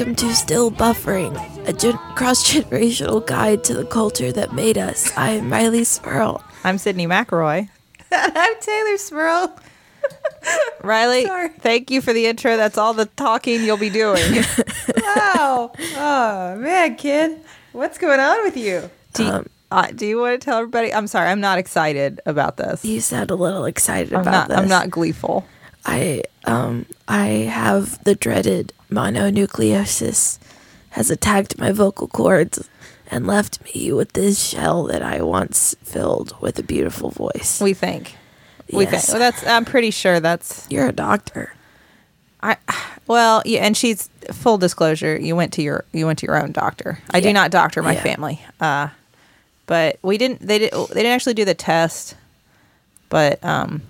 Welcome to Still Buffering, a gen- cross generational guide to the culture that made us. I am Rileigh Smirl. I'm Sydnee McElroy. I'm Teylor Smirl. Rileigh, Sorry. thank you for the intro. That's all the talking you'll be doing. Wow. Oh, man, kid. What's going on with you? do, you, Um, uh, do you want to tell everybody? I'm sorry, I'm not excited about this. You sound a little excited I'm about not. this. I'm not gleeful. I um I have the dreaded mononucleosis has attacked my vocal cords and left me with this shell that I once filled with a beautiful voice. We think. We Yes. think. Well, that's. I'm pretty sure that's. You're a doctor. I. Well, yeah, and she's full disclosure. You went to your. You went to your own doctor. I do not doctor my Yeah. family. Uh, but we didn't. They did. They didn't actually do the test. But um,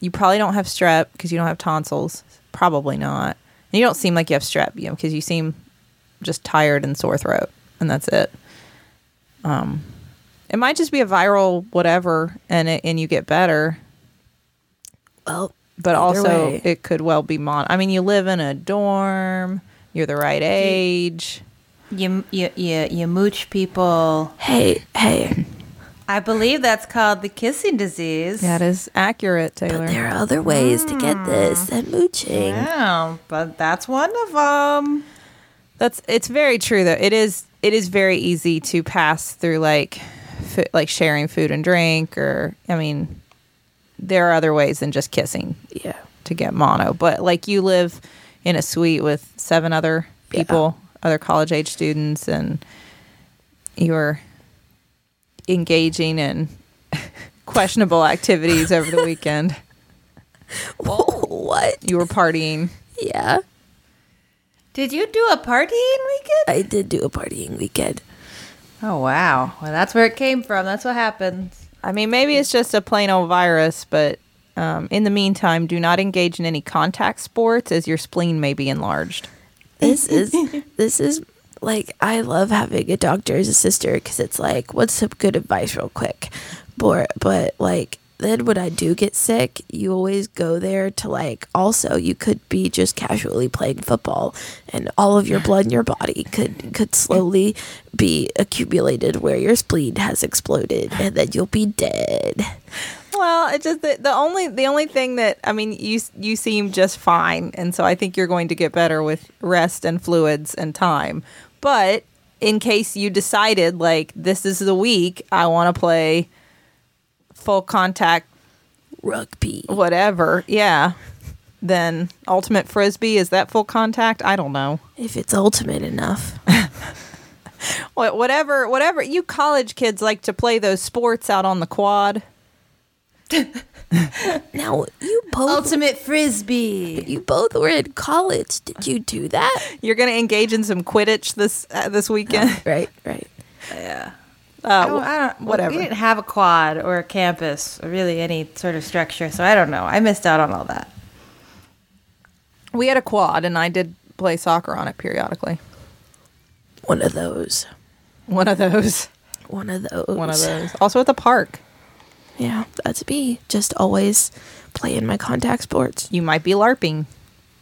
you probably don't have strep because you don't have tonsils. Probably not. And you don't seem like you have strep, you know, because you seem just tired and sore throat, and that's it. Um, it might just be a viral whatever, and it, and you get better. Well, But also, way, it could well be mon. I mean, you live in a dorm. You're the right age. You, you, you, you mooch people. hey, hey, I believe that's called the kissing disease. That is accurate, Teylor. but Teylor. there are other ways to get this hmm. than mooching. Yeah, but that's one of them. That's it's very true though. It is it is very easy to pass through like fu- like sharing food and drink or I mean there are other ways than just kissing Yeah. to get mono. But like you live in a suite with seven other people, other college age students and you're engaging in questionable activities over the weekend. what? You were partying. Yeah, Did you do a partying weekend? I did do a partying weekend. Oh, wow. Well, that's where it came from. That's what happens. I mean, maybe it's just a plain old virus, but um, in the meantime, do not engage in any contact sports as your spleen may be enlarged. This is this is like I love having a doctor as a sister because it's like what's some good advice real quick, but but like then when I do get sick, you always go there to like also you could be just casually playing football and all of your blood in your body could could slowly be accumulated where your spleen has exploded and then you'll be dead. Well, it just the, the only the only thing that I mean, you you seem just fine, and so I think you're going to get better with rest and fluids and time. But in case you decided like this is the week I want to play full contact Rugby. whatever, yeah, then ultimate frisbee is that full contact? I don't know. If it's ultimate enough. Whatever whatever you college kids like to play those sports out on the quad. Now you both Ultimate frisbee. you both were in college. Did you do that? You're going to engage in some quidditch this uh, this weekend. Right, right. Yeah. Uh, I don't, I don't, whatever. We didn't have a quad or a campus or really any sort of structure, so I don't know. I missed out on all that. we had a quad, and I did play soccer on it periodically. One of those. One of those. One of those. One of those. Also at the park. Yeah, that's me. Just always playing my contact sports. You might be LARPing.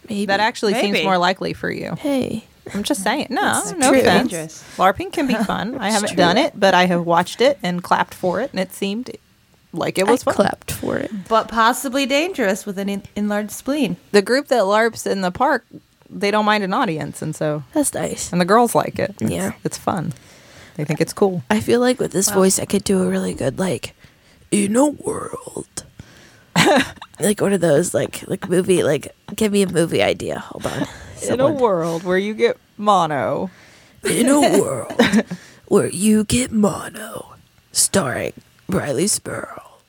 Maybe That actually seems more likely for you. Hey, I'm just saying. No, It's no true. offense. Dangerous. LARPing can be fun. I haven't true. done it, but I have watched it and clapped for it, and it seemed like it was I fun. clapped for it. But possibly dangerous with an en- enlarged spleen. The group that LARPs in the park, they don't mind an audience, and so That's nice. and the girls like it. It's, Yeah. it's fun. They think it's cool. I feel like with this voice, I could do a really good like in a world. like one of those like like movie like give me a movie idea. Hold on. In a world where you get mono, in a world where you get mono, starring Rileigh Smirl.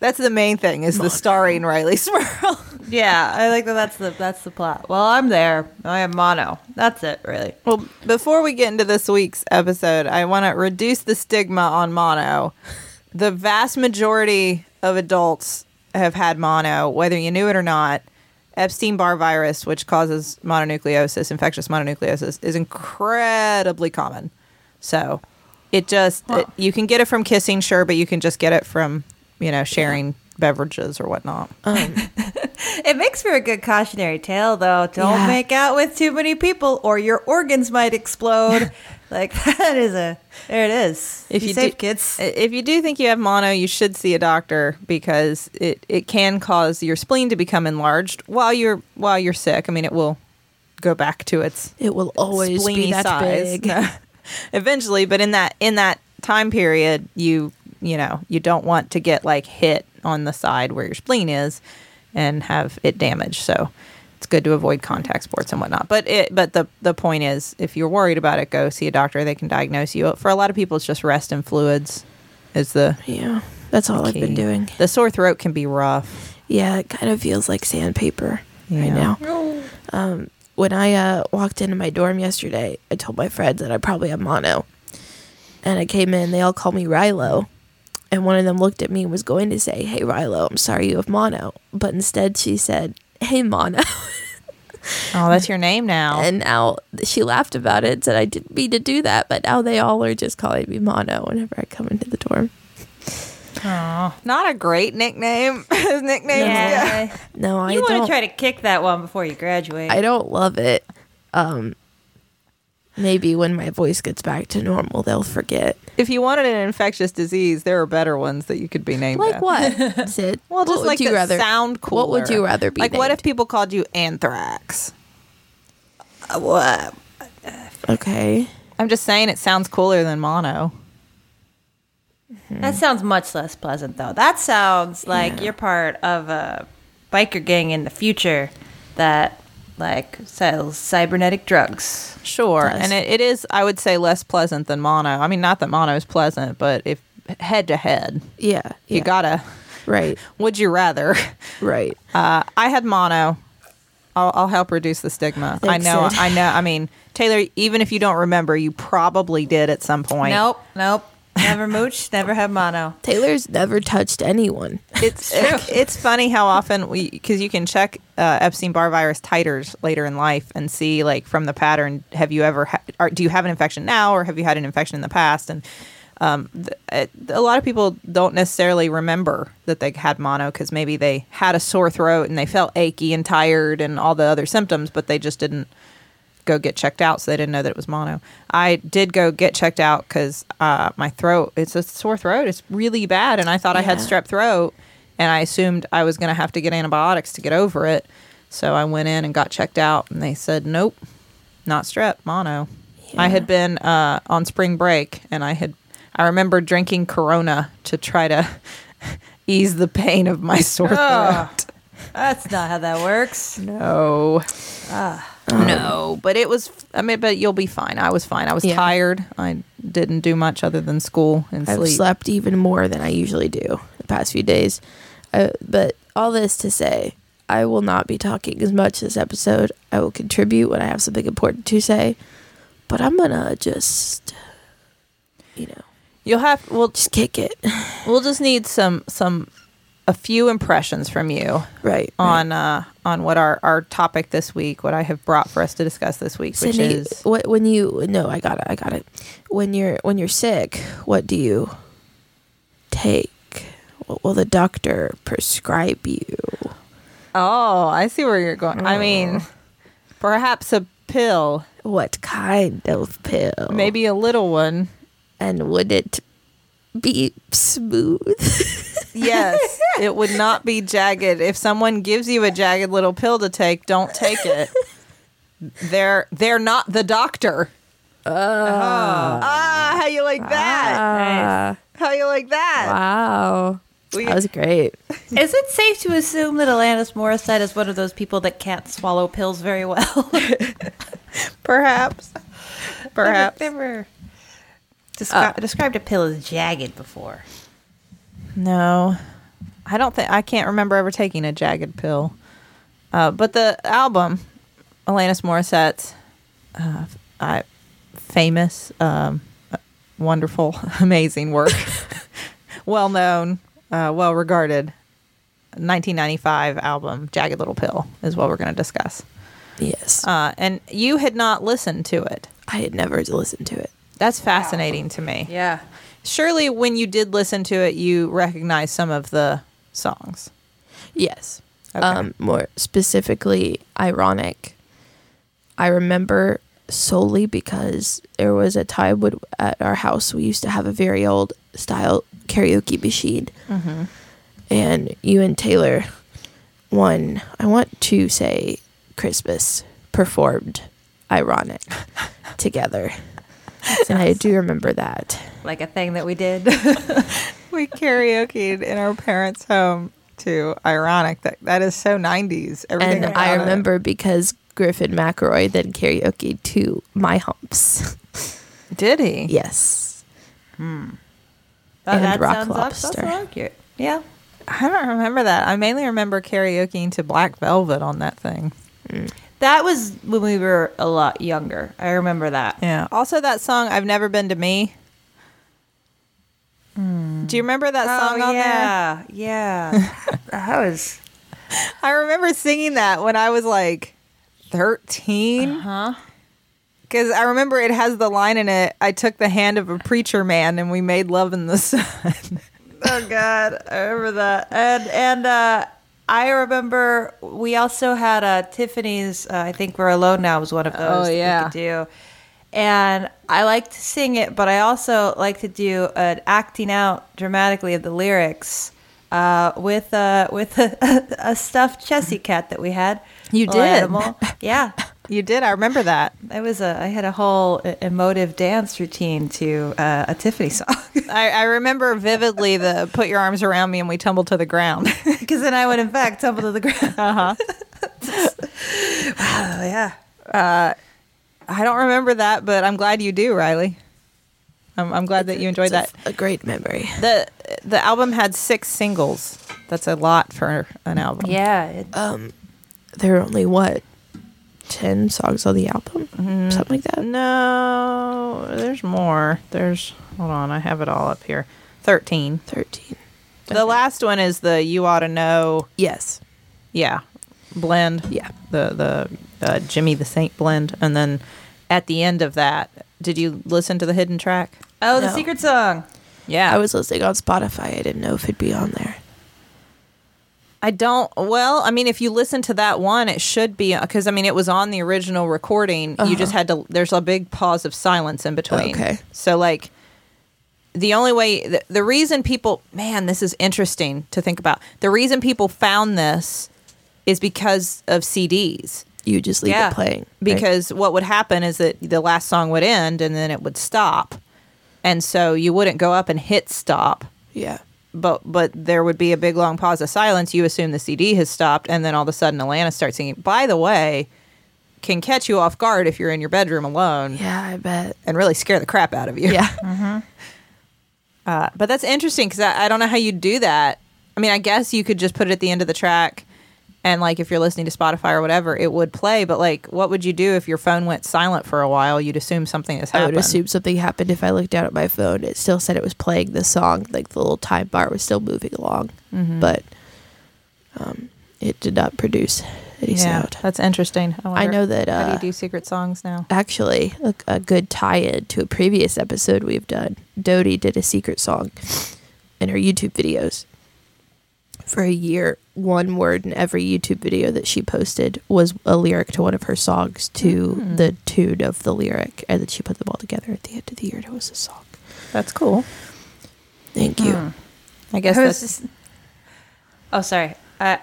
that's the main thing. Is the starring Rileigh Smirl. Yeah, I like that. That's the that's the plot. Well, I'm there. I am mono. That's it, really. Well, before we get into this week's episode, I want to reduce the stigma on mono. The vast majority of adults have had mono, whether you knew it or not. Epstein Barr virus, which causes mononucleosis, infectious mononucleosis, is incredibly common. So it just, it, you can get it from kissing, sure, but you can just get it from, you know, sharing beverages or whatnot. Um, It makes for a good cautionary tale, though. Don't Yeah. make out with too many people, or your organs might explode. like that is a. There it is. If Be you safe, do, kids. if you do think you have mono, you should see a doctor because it, it can cause your spleen to become enlarged while you're while you're sick. I mean, it will go back to its It will always be that size big. eventually. But in that in that time period, you you know you don't want to get like hit on the side where your spleen is and have it damaged. So it's good to avoid contact sports and whatnot. But it but the the point is, if you're worried about it, go see a doctor. They can diagnose you. For a lot of people, it's just rest and fluids. Is the Yeah, that's all I've been doing. The sore throat can be rough. Yeah, it kind of feels like sandpaper right Yeah. now. Um, when I uh, walked into my dorm yesterday, I told my friends that I probably have mono. And I came in, they all called me Rilo. And one of them looked at me and was going to say, Hey, Rilo, I'm sorry you have mono. But instead she said, Hey, mono. Oh, that's your name now. and now she laughed about it, said I didn't mean to do that. But now they all are just calling me mono whenever I come into the dorm. Not a great nickname. His nickname. yeah. No, I You want to try to kick that one before you graduate. I don't love it. Um, maybe when my voice gets back to normal, they'll forget. If you wanted an infectious disease, there are better ones that you could be named. Like after. what, Syd? Well, what just would like you that rather sound cooler. What would you rather be? Like, what if people called you anthrax? Uh, what? Okay, I'm just saying it sounds cooler than mono. That sounds much less pleasant, though. That sounds like Yeah. you're part of a biker gang in the future that like sells cybernetic drugs. Sure, Does. and it, it is, I would say, less pleasant than mono. I mean, not that mono is pleasant, but if head to head, yeah, you yeah. gotta. right, Would you rather? right. Uh, I had mono. I'll, I'll help reduce the stigma. Thanks, I know. Syd. I know. I mean, Teylor. Even if you don't remember, you probably did at some point. Nope, nope. Never mooch, never have mono. Teylor's never touched anyone. It's it's funny how often we because you can check uh, Epstein Barr virus titers later in life and see like from the pattern. Have you ever ha- or do you have an infection now or have you had an infection in the past? And um, th- a lot of people don't necessarily remember that they had mono because maybe they had a sore throat and they felt achy and tired and all the other symptoms, but they just didn't go get checked out, so they didn't know that it was mono. I did go get checked out because uh, my throat, it's a sore throat. It's really bad. And I thought I had strep throat, and I assumed I was going to have to get antibiotics to get over it. So I went in and got checked out, and they said, nope, not strep, mono. I had been uh, on spring break, and I had, I remember drinking Corona to try to ease the pain of my sore Oh. throat. That's not how that works. No. Ah. No, but it was. I mean, but you'll be fine. I was fine. I was Yeah. tired. I didn't do much other than school and I've sleep. slept even more than I usually do the past few days. Uh, but all this to say, I will not be talking as much this episode. I will contribute when I have something important to say, but I'm gonna just, you know, You'll have. We'll just kick it. we'll just need some some a few impressions from you right. on uh on what our our topic this week, what I have brought for us to discuss this week, which is what when you no, I got it, I got it. When you're when you're sick, what do you take? What will the doctor prescribe you? oh, I see where you're going. I mean, perhaps a pill, What kind of pill? maybe a little one. And would it be smooth? Yes, it would not be jagged. If someone gives you a jagged little pill to take, don't take it. They're they're not the doctor. Ah, how you like that? Ah, How you like that? wow. We- That was great. Is it safe to assume that Alanis Morissette is one of those people that can't swallow pills very well? Perhaps. Perhaps. Never, never descri- described a pill as jagged before. No, I don't think I can't remember ever taking a jagged pill. Uh, but the album, Alanis Morissette's, uh, I, famous, um, uh, wonderful, amazing work, well known, uh, well regarded, 1995 album, Jagged Little Pill, is what we're going to discuss. Yes. Uh, and you had not listened to it. I had never listened to it. That's fascinating to me. Yeah. Surely, when you did listen to it, you recognized some of the songs. Yes. um, more specifically ironic. I remember solely because there was a time when at our house we used to have a very old style karaoke machine, and you and Teylor, one I want to say Christmas performed ironic together, and I do remember that. Like a thing that we did. we karaokeed in our parents' home too. Ironic that that is so nineties. Everything and about I it. remember because Griffin McElroy then karaoke to My Humps. Did he? yes. Oh, And that Rock sounds up- Lobster. Yeah. I don't remember that. I mainly remember karaokeing to Black Velvet on that thing. Mm. That was when we were a lot younger. I remember that. Yeah. Also, that song "I've Never Been to Me." Do you remember that song on there? Oh, yeah, yeah. that was I remember singing that when I was like 13. huh. Because I remember it has the line in it I took the hand of a preacher man and we made love in the sun. Oh God, I remember that. And and uh, I remember we also had uh, Tiffany's. Uh, I think we're alone now was one of those. Oh, that we could do. And I like to sing it, but I also like to do an acting out dramatically of the lyrics uh, with uh, with a, a stuffed Chessie cat that we had. You did? animal. Yeah. you did. I remember that. I was a. I had a whole uh, emotive dance routine to uh, a Tiffany song. I, I remember vividly the put your arms around me and we tumbled to the ground. Because then I would, in fact, tumble to the ground. uh huh. Oh, yeah. I don't remember that, but I'm glad you do, Rileigh. I'm, I'm glad that you enjoyed It's that. a, a great memory. the The album had six singles. That's a lot for an album. Yeah. It, Um, there are only what ten songs on the album, something like that. No, there's more. There's hold on, I have it all up here. Thirteen. Thirteen. The last one is the "You Ought to Know." Yes. Yeah, blend. Yeah. the the uh, Jimmy the Saint blend, and then at the end of that, did you listen to the hidden track? oh, the secret song. Yeah, I was listening on Spotify. I didn't know if it'd be on there. I don't. Well, I mean, if you listen to that one, it should be uh, because I mean, it was on the original recording. You just uh-huh. had to. There's a big pause of silence in between. Okay. So like, the only way, the, the reason people, man, this is interesting to think about. The reason people found this is because of CDs. You just leave Yeah. it playing right? because what would happen is that the last song would end and then it would stop and so you wouldn't go up and hit stop yeah, but but there would be a big long pause of silence. You assume the cd has stopped and then all of a sudden alana starts singing by the way can catch you off guard if you're in your bedroom alone. Yeah, I bet. and really scare the crap out of you. Yeah, uh, but that's interesting because I, I don't know how you do that. I mean i guess you could just put it at the end of the track and like if you're listening to spotify or whatever it would play but like what would you do if your phone went silent for a while you'd assume something has happened. I would assume something happened if I looked down at my phone. It still said it was playing the song, like the little time bar was still moving along, Mm-hmm. but um, it did not produce any Yeah, sound. that's interesting. I, I know that How do uh, you do secret songs now? actually a, a good tie-in to a previous episode we've done. Dodie did a secret song in her YouTube videos. For a year, one word in every YouTube video that she posted was a lyric to one of her songs to the tune of the lyric, and then she put them all together at the end of the year. and It was a song. That's cool. Thank you. I guess I that's just. Oh, sorry. Uh,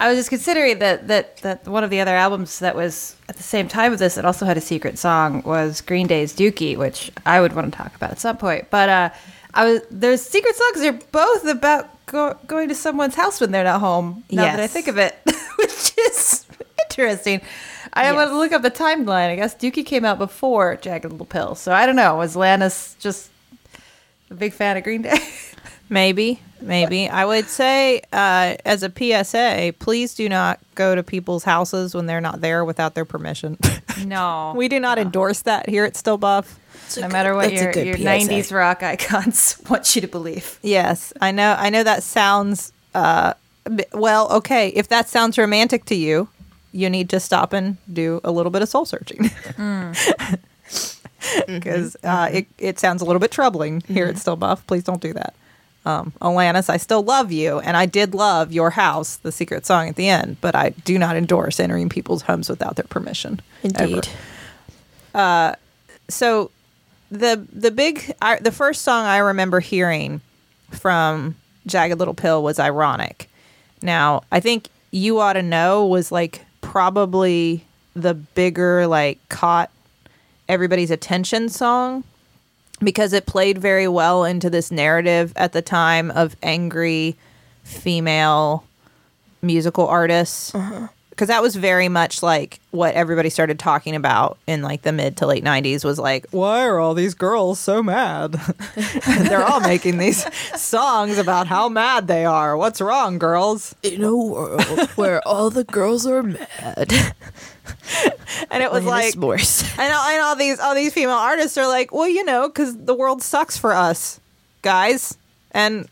I was just considering that, that that one of the other albums that was at the same time of this that also had a secret song was Green Day's Dookie, which I would want to talk about at some point. But uh, I was there's secret songs. They're both about go, going to someone's house when they're not home. Now that I think of it, which is interesting. I want to look up the timeline. I guess Dookie came out before Jagged Little Pill, so I don't know. Was Lannis just a big fan of Green Day? maybe, maybe. I would say, uh, as a PSA, please do not go to people's houses when they're not there without their permission. no, we do not endorse that here at Still Buff. A no good- matter what your, your PSA. 90s rock icons want you to believe. Yes, I know. I know that sounds uh, well. Okay, if that sounds romantic to you, you need to stop and do a little bit of soul searching because uh, it it sounds a little bit troubling here at Still Buff. Please don't do that. um, Alanis, I still love you, and I did love your house, the secret song at the end, but I do not endorse entering people's homes without their permission. Indeed. ever. So the the big I, the first song I remember hearing from Jagged Little Pill was "Ironic." Now I think you ought to know was like probably the bigger like caught everybody's attention song because it played very well into this narrative at the time of angry female musical artists uh-huh. Because that was very much like what everybody started talking about in like the mid to late 90s was like why are all these girls so mad? They're all making these songs about how mad they are. What's wrong girls? In a world where all the girls are mad. and it was like and all, and all these all these female artists are like, well, you know, because the world sucks for us, guys, and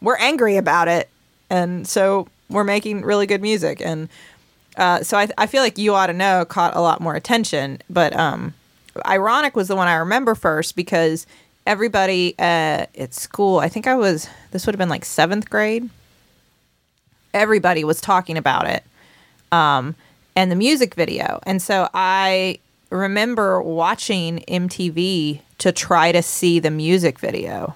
we're angry about it, and so we're making really good music, and uh, so I, I feel like you ought to know caught a lot more attention, but um, ironic was the one I remember first because everybody uh, at school, I think I was this would have been like seventh grade, everybody was talking about it um, and the music video. And so I remember watching MTV to try to see the music video.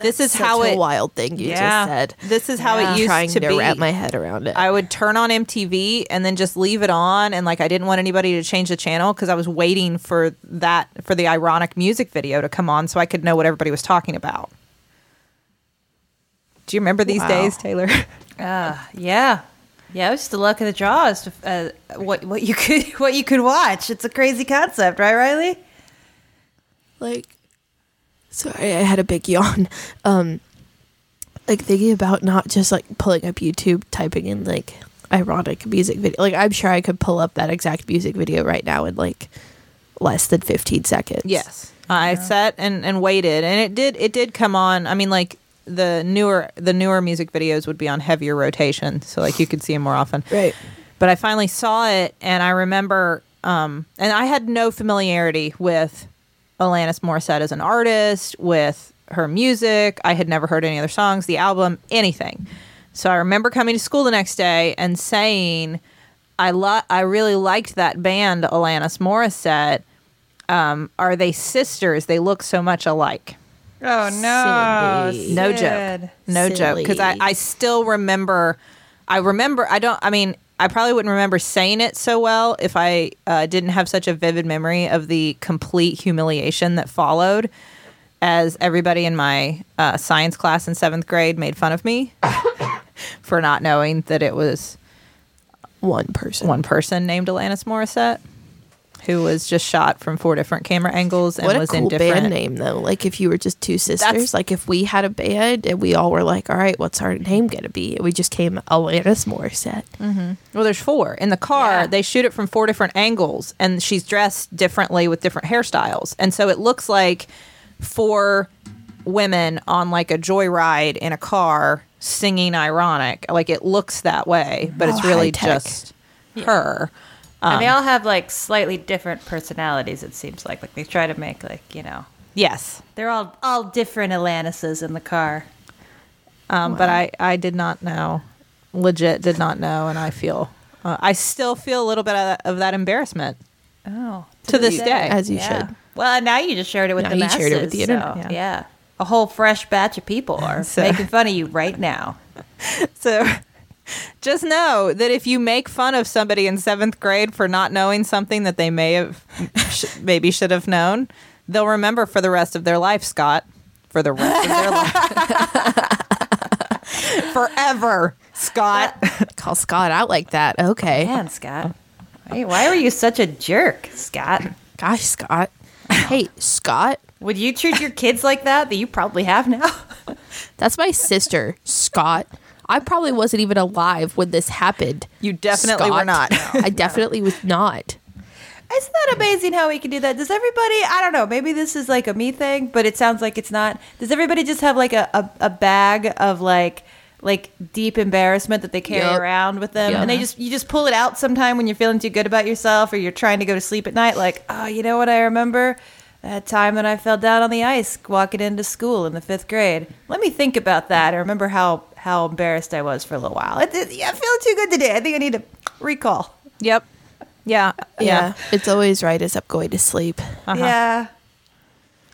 This is Such how a it. wild thing you Yeah. just said. This is how Yeah. it used trying to, to, be. wrap my head around it. I would turn on MTV and then just leave it on, and like I didn't want anybody to change the channel because I was waiting for that for the ironic music video to come on so I could know what everybody was talking about. Do you remember these Wow. days, Teylor? Uh, yeah. Yeah, it was just the luck of the draw as to uh, what what you could what you could watch. It's a crazy concept, right, Rileigh? like sorry i had a big yawn um like thinking about not just like pulling up youtube typing in like ironic music video like i'm sure i could pull up that exact music video right now in like less than 15 seconds Yes. I sat and, and waited and it did it did come on. I mean like the newer the newer music videos would be on heavier rotation so like you could see them more often. right But I finally saw it and I remember um and I had no familiarity with Alanis Morissette as an artist, with her music. I had never heard any other songs, the album, anything. So I remember coming to school the next day and saying I lo- I really liked that band Alanis Morissette. Um, are they sisters? They look so much alike. Oh no, Cindy. No joke. No joke. Because I, I still remember. I remember. I don't. I mean, I probably wouldn't remember saying it so well if I uh, didn't have such a vivid memory of the complete humiliation that followed. As everybody in my uh, science class in seventh grade made fun of me for not knowing that it was one person one person named Alanis Morissette, who was just shot from four different camera angles and what was cool in different. band name though like if you were just two sisters That's- like if we had a band and we all were like all right what's our name gonna be we just came alanis morissette mm-hmm. Well, there's four in the car. Yeah. They shoot it from four different angles, and she's dressed differently with different hairstyles, and so it looks like four women on like a joyride in a car singing ironic. Like it looks that way, but it's Oh, really high-tech. just her. And they all have like slightly different personalities. It seems like like they try to make like you know Yes, they're all all different Alanises in the car. um, but I I did not know, legit did not know, and I feel uh, I still feel a little bit of that, of that embarrassment Oh, to this day. as you yeah. should Well, and now you just shared it with Now the you masses. shared it with the internet, so, yeah. yeah. a whole fresh batch of people are So- making fun of you right now. So just know that if you make fun of somebody in seventh grade for not knowing something that they may have sh- maybe should have known, they'll remember for the rest of their life, Scott. For the rest of their life. Forever, Scott. call scott out like that okay Man, Scott, why, why were you such a jerk, Scott? gosh scott hey scott Would you treat your kids like that? That you probably have now. That's my sister, Scott. I probably wasn't even alive when this happened. You definitely were Scott. not. I definitely was not. Isn't that amazing how we can do that? Does everybody, I don't know, maybe this is like a me thing, but it sounds like it's not. Does everybody just have like a, a, a bag of like, like deep embarrassment that they carry Yup. around with them, Yup. and they just you just pull it out sometime when you're feeling too good about yourself or you're trying to go to sleep at night. Like, oh, you know what I remember? that time that I fell down on the ice walking into school in the fifth grade. Let me think about that. I remember how how embarrassed I was for a little while. It, it, yeah, I feel too good today. I think I need to recall. Yep. Yeah. Yeah. It's always right as I'm going to sleep. Uh-huh. Yeah.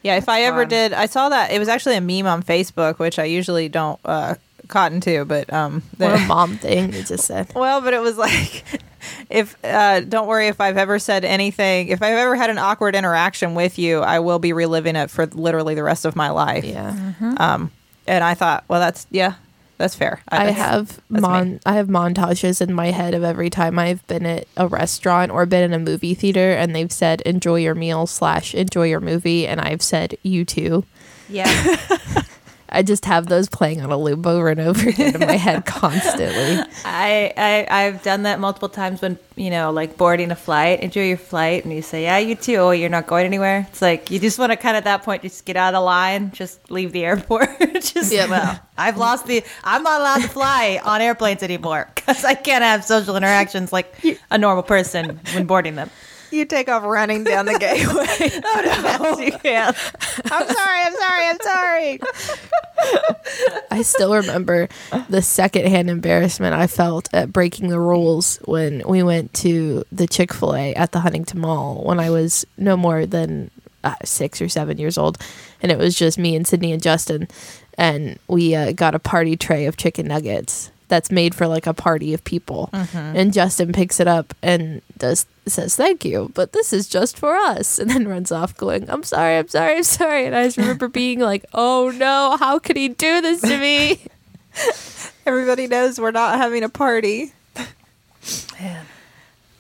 Yeah, if I ever fun. did, I saw that it was actually a meme on Facebook, which I usually don't uh, cotton to, but um, What the- a mom thing you just said. well, but it was like, if uh, don't worry if I've ever said anything, if I've ever had an awkward interaction with you, I will be reliving it for literally the rest of my life. Yeah. Um, and I thought, well, that's yeah, that's fair. I that's- have that's me. mon I have montages in my head of every time I've been at a restaurant or been in a movie theater and they've said enjoy your meal slash enjoy your movie and I've said you too. Yeah. I just have those playing on a loop over and over again in my head constantly. I, I I've done that multiple times when you know like boarding a flight. Enjoy your flight, and you say, "Yeah, you too." Oh, you're not going anywhere. It's like you just want to kind of at that point just get out of line, just leave the airport. just Yeah. well, I've lost the. I'm not allowed to fly on airplanes anymore because I can't have social interactions like a normal person when boarding them. You take off running down the gateway. oh no, you can't. I'm sorry. I'm sorry. I'm sorry. I still remember the secondhand embarrassment I felt at breaking the rules when we went to the Chick fil A at the Huntington Mall when I was no more than uh, six or seven years old. And it was just me and Sydnee and Justin. And we uh, got a party tray of chicken nuggets that's made for like a party of people. And Justin picks it up and does says thank you, but this is just for us, and then runs off going, "I'm sorry, I'm sorry, I'm sorry." And I just remember being like, "Oh no, how could he do this to me?" Everybody knows we're not having a party.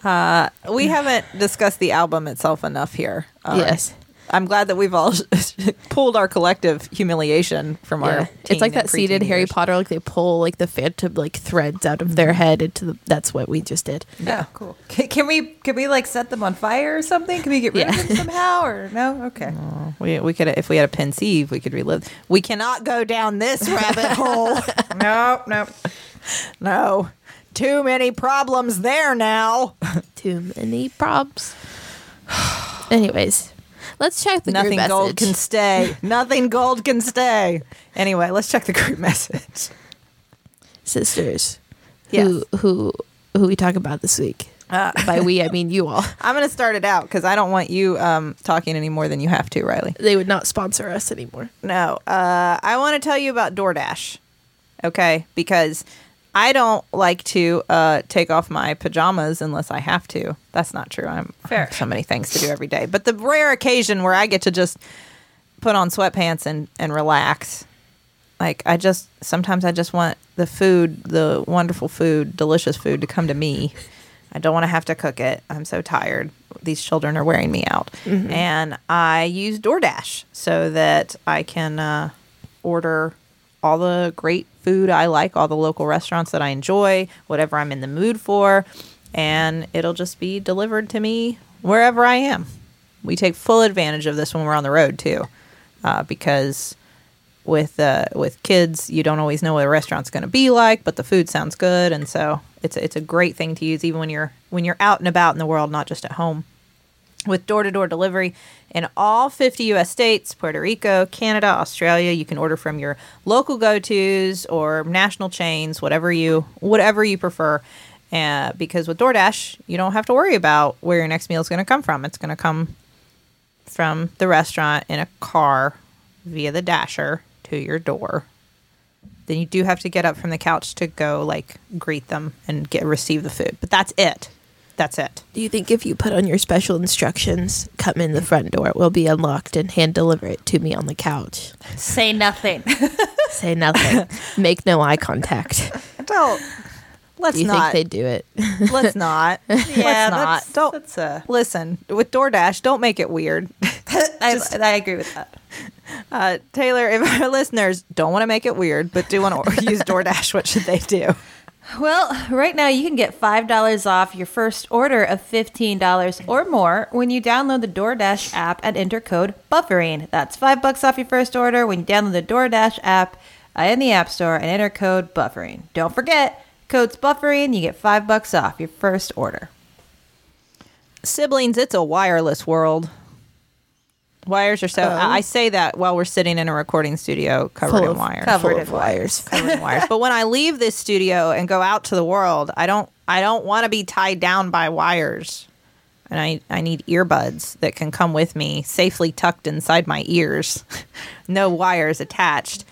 Uh, we haven't discussed the album itself enough here. Uh, yes, I'm glad that we've all pulled our collective humiliation from our. yeah. It's like and that seated Harry years. Potter, like they pull like the phantom like threads out of their head into the. That's what we just did. Yeah, oh, cool. Can, can we can we like set them on fire or something? Can we get rid Yeah. of them somehow or no? Okay. We, we could if we had a pensieve, we could relive. We cannot go down this rabbit hole. no, no. No, too many problems there now. Too many probs. Anyways, let's check the group message. Nothing group gold message. can stay. Nothing gold can stay. Anyway, let's check the group message. Sisters, Yes. who who who we talk about this week. Uh, By we, I mean you all. I'm going to start it out because I don't want you um, talking any more than you have to, Rileigh. They would not sponsor us anymore. No, uh, I want to tell you about DoorDash. Okay, because I don't like to uh, take off my pajamas unless I have to. That's not true. I'm I Fair. have so many things to do every day. But the rare occasion where I get to just put on sweatpants and and relax, like I just sometimes I just want the food, the wonderful food, delicious food to come to me. I don't want to have to cook it. I'm so tired. These children are wearing me out. And I use DoorDash so that I can uh, order all the great food I like, all the local restaurants that I enjoy, whatever I'm in the mood for, and it'll just be delivered to me wherever I am. We take full advantage of this when we're on the road too, uh, because with uh, with kids, you don't always know what a restaurant's going to be like, but the food sounds good, and so it's a, it's a great thing to use even when you're when you're out and about in the world, not just at home. With door to door delivery in all 50 US states, Puerto Rico, Canada, Australia, you can order from your local go tos or national chains, whatever you whatever you prefer. Uh, because with DoorDash, you don't have to worry about where your next meal is going to come from. It's going to come from the restaurant in a car via the dasher to your door. Then you do have to get up from the couch to go like greet them and get receive the food. But that's it. That's it. Do you think if you put on your special instructions, come in the front door, it will be unlocked and hand deliver it to me on the couch? Say nothing. Say nothing. Make no eye contact. Don't. Let's Do you not. think they do it? let's not. Yeah, let's not. that's- don't. that's, uh, listen with DoorDash. Don't make it weird. I, I agree with that. Uh, Teylor, if our listeners don't want to make it weird, but do want to use DoorDash, what should they do? Well, right now you can get $5 off your first order of $15 or more when you download the DoorDash app and enter code buffering. That's 5 bucks off your first order when you download the DoorDash app uh, in the App Store and enter code buffering. Don't forget, code's buffering, you get 5 bucks off your first order. Siblings, it's a wireless world. Wires are so. Oh. I say that while we're sitting in a recording studio covered Full in wires. Covered full in wires. covered in wires. But when I leave this studio and go out to the world, I don't I don't want to be tied down by wires. And I, I need earbuds that can come with me safely tucked inside my ears. no wires attached.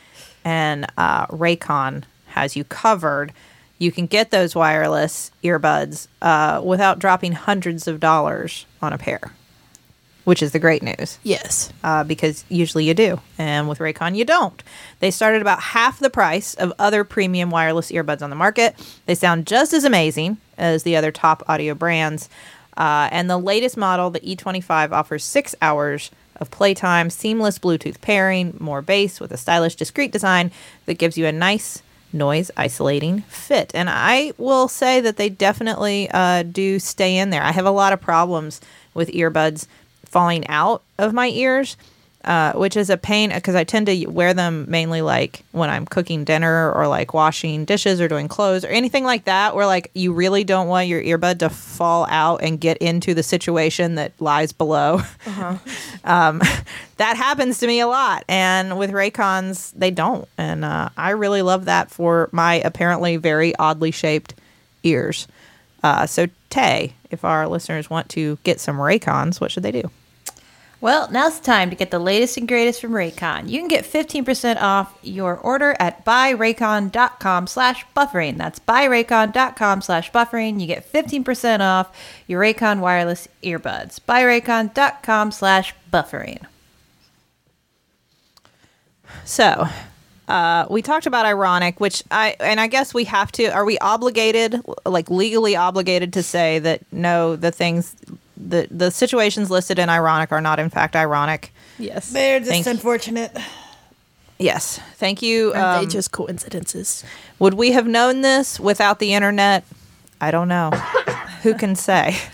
And uh, Raycon has you covered. You can get those wireless earbuds uh, without dropping hundreds of dollars on a pair, which is the great news Yes. uh, because usually you do. And with Raycon, you don't. They start at about half the price of other premium wireless earbuds on the market. They sound just as amazing as the other top audio brands. Uh, and the latest model, the E25, offers six hours of playtime, seamless Bluetooth pairing, more bass with a stylish, discreet design that gives you a nice noise isolating fit. And I will say that they definitely uh, do stay in there. I have a lot of problems with earbuds falling out of my ears, uh, which is a pain because I tend to wear them mainly like when I'm cooking dinner or like washing dishes or doing clothes or anything like that, where like you really don't want your earbud to fall out and get into the situation that lies below. um, that happens to me a lot. And with Raycons, they don't. And uh, I really love that for my apparently very oddly shaped ears. Uh, so, Tay, if our listeners want to get some Raycons, what should they do? Well, now's the time to get the latest and greatest from Raycon. You can get 15% off your order at buyraycon.com slash buffering. That's buyraycon.com slash buffering. You get 15% off your Raycon wireless earbuds. Buyraycon.com slash buffering. So, uh, we talked about ironic, which I and I guess we have to. Are we obligated, like legally obligated, to say that no, the things, the the situations listed in ironic are not in fact ironic? Yes. They're just Thank- unfortunate. Yes, thank you. Aren't Um, they just coincidences? would we have known this without the internet? I don't know. Who can say?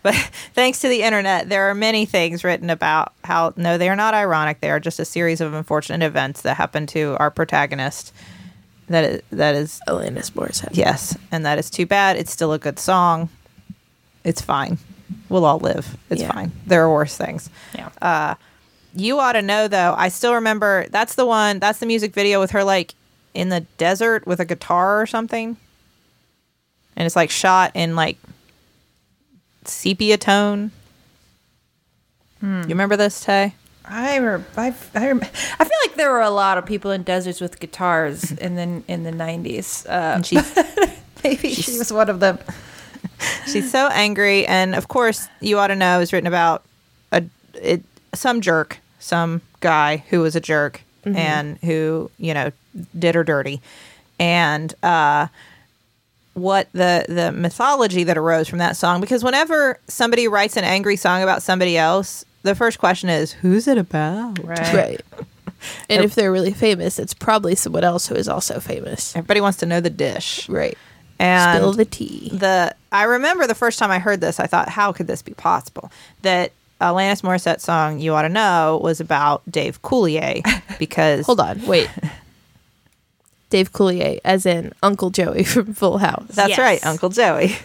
But thanks to the internet, there are many things written about how no, they are not ironic. They are just a series of unfortunate events that happen to our protagonist. That is, that is Alanis Morissette. Yes, and that is too bad. It's still a good song. It's fine. We'll all live. It's Yeah. fine. There are worse things. Yeah. You ought to know though. I still remember that's the one. That's the music video with her like in the desert with a guitar or something, and it's like shot in like sepia tone. You remember this, Tay? I remember, I, I, rem- I feel like there were a lot of people in deserts with guitars in the in the nineties. Uh, maybe she was one of them. She's so angry, and of course, you ought to know is written about a it, some jerk, some guy who was a jerk and who you know did her dirty, and uh, what the the mythology that arose from that song. Because whenever somebody writes an angry song about somebody else, the first question is, "Who's it about?" Right. Right. And if they're really famous, it's probably someone else who is also famous. Everybody wants to know the dish, Right. and Spill the tea. the I remember the first time I heard this, I thought, how could this be possible? That Alanis Morissette song "You Ought to Know" was about Dave Coulier because Hold on. Wait. Dave Coulier, as in Uncle Joey from Full House. That's Yes. right, Uncle Joey.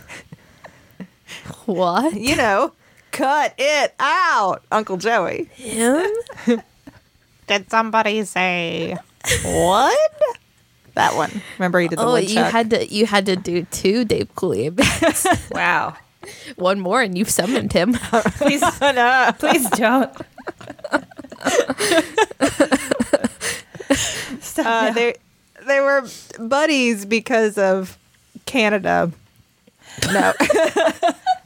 what? You know, cut it out, Uncle Joey. Him? Did somebody say what? That one. Remember he did the Oh, woodchuck. you had to you had to do two Dave Coulier bits. Wow. One more, and you've summoned him. Please, no. please don't. Uh, they they were buddies because of Canada. No.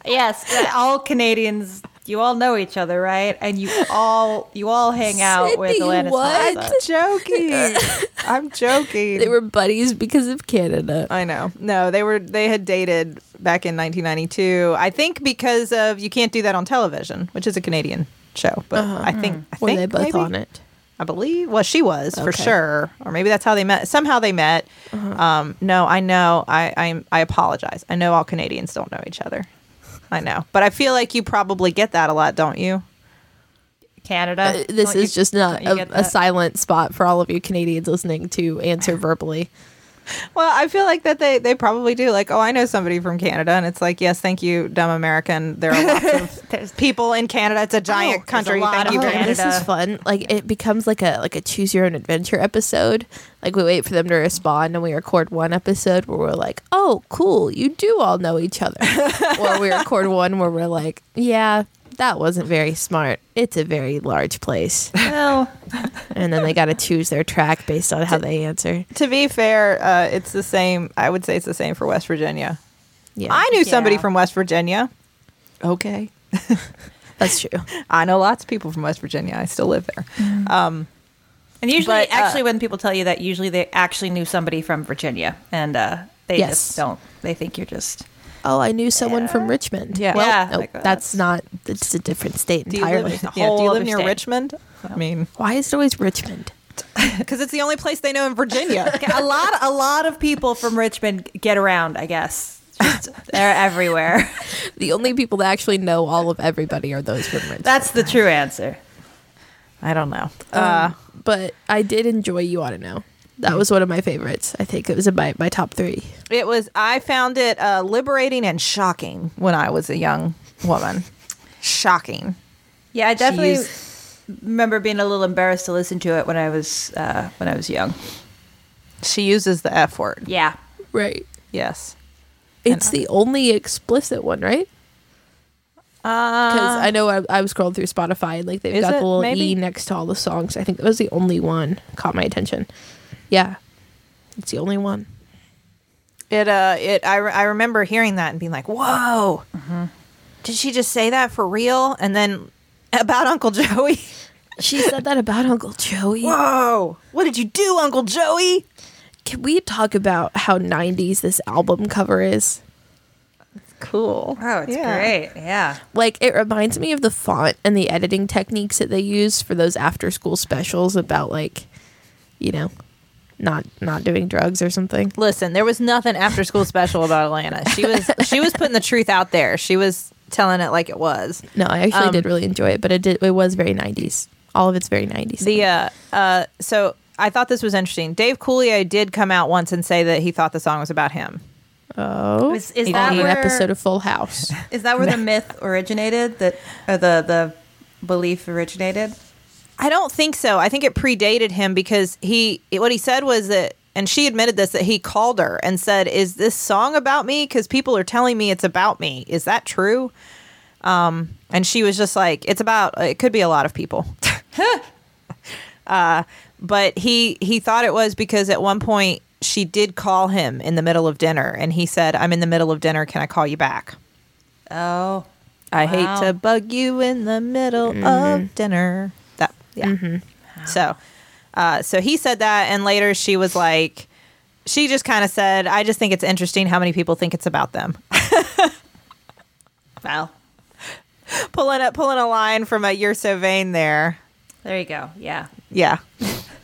Yes, all Canadians. You all know each other, right? And you all you all hang out with Sydney, Alanis what? Morissette. joking. I'm joking. They were buddies because of Canada. I know. No, they were. They had dated back in 1992. I think because of you can't do that on television, which is a Canadian show. But uh-huh. I think I mm. Were think they both maybe- on it? I believe. Well, she was for sure, or maybe that's how they met. Somehow they met. Uh-huh. Um, no, I know. I I'm, I apologize. I know all Canadians don't know each other. I know, but I feel like you probably get that a lot, don't you? Canada. Uh, this Don't is you- just not a, a silent spot for all of you Canadians listening to answer verbally. Well, I feel like that they, they probably do. Like, oh, I know somebody from Canada, and it's like, yes, thank you, dumb American. There are lots of people in Canada. It's a oh, giant Oh, country. a Thank you Oh, Canada. this is fun. Like it becomes like a like a choose your own adventure episode. Like we wait for them to respond and we record one episode where we're like, "Oh, cool, you do all know each other," or we record one where we're like, "Yeah, that wasn't very smart. It's a very large place," well, and then they got to choose their track based on how they answer. To be fair, uh, it's the same. I would say it's the same for West Virginia. Yeah, I knew somebody Yeah. from West Virginia. Okay. that's true. I know lots of people from West Virginia. I still live there. Um, and usually, But, uh, actually, when people tell you that, usually they actually knew somebody from Virginia, and uh, they Yes. just don't. They think you're just. Oh, I knew someone from Richmond. Yeah. well, Yeah, like, that's, that's- not. It's a different state do you entirely. live? Yeah, do you live near state. Richmond? I mean, Why is it always Richmond? because it's the only place they know in Virginia. a lot, a lot of people from Richmond get around. I guess Just- they're everywhere. The only people that actually know all of everybody are those from Richmond. That's the true answer. I don't know. Um, Uh, but I did enjoy You Ought to Know. That was one of my favorites. I think it was in my, my top three. it was. I found it uh, liberating and shocking when I was a young woman. Shocking. Yeah, I definitely used- remember being a little embarrassed to listen to it when I was uh, when I was young. She uses the F word. Yeah, Right. Yes. It's the only explicit one, right? Because I know I, I was scrolling through Spotify and like they've got it? the little Maybe? E next to all the songs. I think that was the only one caught my attention. Yeah, it's the only one. It uh it I, re- I remember hearing that and being like, "Whoa. Did she just say that for real?" And then about Uncle Joey. She said that about Uncle Joey. Whoa. What did you do, Uncle Joey? Can we talk about how '90s this album cover is? Cool. Oh, it's Yeah. great. Yeah. like it reminds me of the font and the editing techniques that they use for those after school specials about like you know not not doing drugs or something Listen, there was nothing after school special about Alanis. She was she was putting the truth out there. She was telling it like it was. no i actually Um, did really enjoy it but it did it was very 90s all of it's very 90s The uh uh so I thought this was interesting. Dave Coulier did come out once and say that he thought the song was about him. oh Is, is that on an episode of full house Is that where the myth originated? That or the the belief originated? I don't think so. I think it predated him because he what he said was that and she admitted this that he called her and said, "Is this song about me because people are telling me it's about me. Is that true?" Um and she was just like, "It's about it could be a lot of people." uh but he he thought it was because at one point she did call him in the middle of dinner and he said, "I'm in the middle of dinner. Can I call you back?" Oh, I Wow. hate to bug you in the middle of dinner. That yeah. So, uh, so he said that, and later she was like, she just kind of said, "I just think it's interesting how many people think it's about them." well, pulling a pulling a line from a "You're so vain" there. there you go. Yeah. Yeah.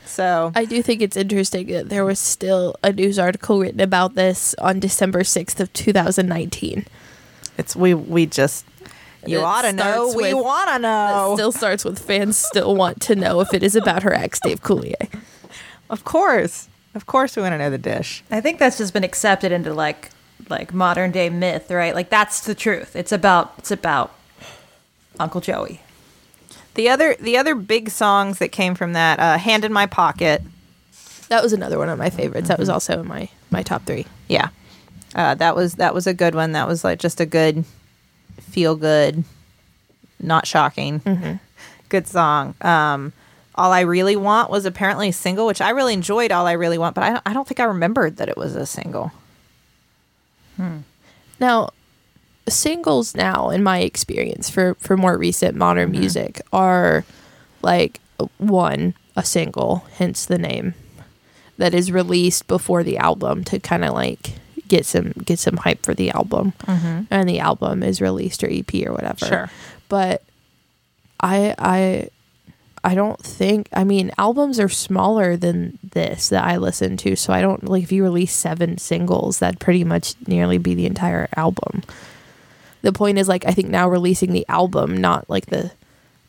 So i do think it's interesting that there was still a news article written about this on december 6th of 2019 it's we we just you It ought to know. starts We want to it know. still starts with fans still want to know if it is about her ex dave coulier of course, of course, we want to know the dish. I think that's just been accepted into like like modern day myth, right? Like that's the truth. It's about it's about Uncle Joey. The other the other big songs that came from that, uh, "Hand in My Pocket." that was another one of my favorites that was also in my my top three Yeah, uh, that was that was a good one. That was like just a good, feel good, not shocking, mm-hmm. good song. Um, All I really want was apparently a single, which I really enjoyed. All I really want, but I don't, I don't think I remembered that it was a single. Hmm. Now, singles now, in my experience, for for more recent modern mm-hmm. music, are like one a single, hence the name, that is released before the album to kind of like get some get some hype for the album, mm-hmm. and the album is released or EP or whatever. Sure. but I I. I don't think. I mean, albums are smaller than this that I listen to, so I don't like. If you release seven singles, that'd pretty much nearly be the entire album. The point is, like, I think now releasing the album, not like the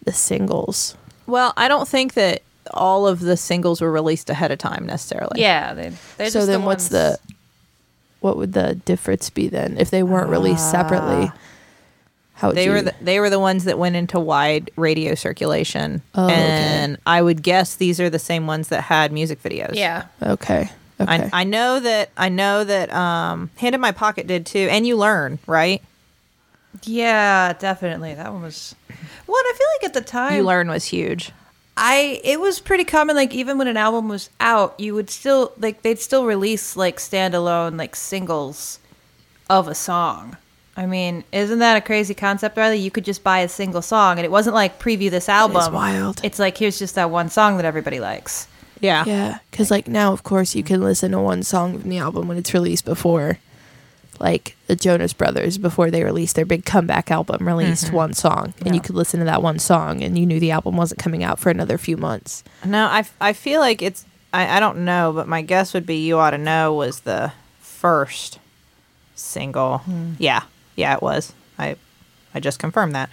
the singles. Well, I don't think that all of the singles were released ahead of time necessarily. Yeah. They, they're so just then the what's ones- the what would the difference be then if they weren't released separately? How would They you, were the, they were the ones that went into wide radio circulation, Oh, okay. and I would guess these are the same ones that had music videos. Yeah. okay. Okay. I, I know that I know that um, Hand in My Pocket did too, and you learn right. Yeah, definitely. That one was. What I feel like at the time, You learn was huge. I it was pretty common. Like even when an album was out, you would still like they'd still release like standalone like singles of a song. I mean, isn't that a crazy concept, Rileigh? You could just buy a single song, and it wasn't like preview this album. It's wild. It's like here's just that one song that everybody likes. Yeah. Yeah, because like now, of course, you can listen to one song from the album when it's released before, like the Jonas Brothers before they released their big comeback album, released one song, and you could listen to that one song, and you knew the album wasn't coming out for another few months. No, I, I feel like it's I, I don't know, but my guess would be you ought to know was the first single. Yeah, yeah, it was. I I just confirmed that.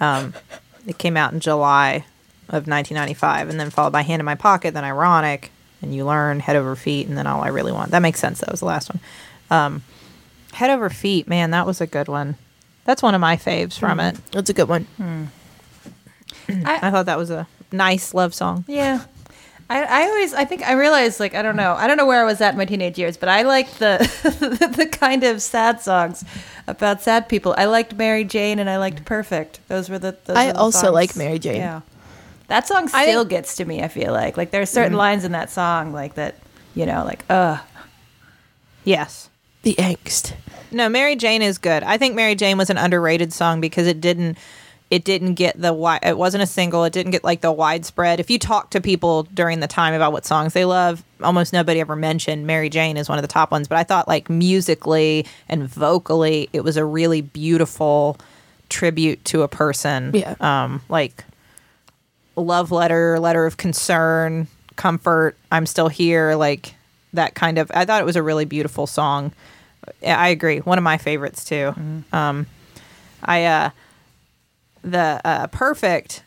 Um, it came out in July of 1995, and then followed by Hand in My Pocket, then Ironic, and You Learn, Head Over Feet, and then All I Really Want. That makes sense. That was the last one. Um, Head Over Feet, man, that was a good one. That's one of my faves from it. That's a good one. I thought that was a nice love song. Yeah. I, I always I think I realized like I don't know I don't know where I was at in my teenage years but I liked the the kind of sad songs about sad people I liked Mary Jane and I liked Perfect those were the those I were the also songs. like Mary Jane. yeah that song I still think- gets to me I feel like like there are certain lines in that song like that you know like uh Yes. The angst. No, Mary Jane is good. I think Mary Jane was an underrated song because it didn't it didn't get the wi- it wasn't a single, it didn't get like the widespread. If you talk to people during the time about what songs they love, almost nobody ever mentioned Mary Jane is one of the top ones, but I thought like musically and vocally it was a really beautiful tribute to a person. Yeah. Um like love letter, letter of concern, comfort, I'm still here, like that kind of I thought it was a really beautiful song. I agree. One of my favorites too. Um I uh the uh perfect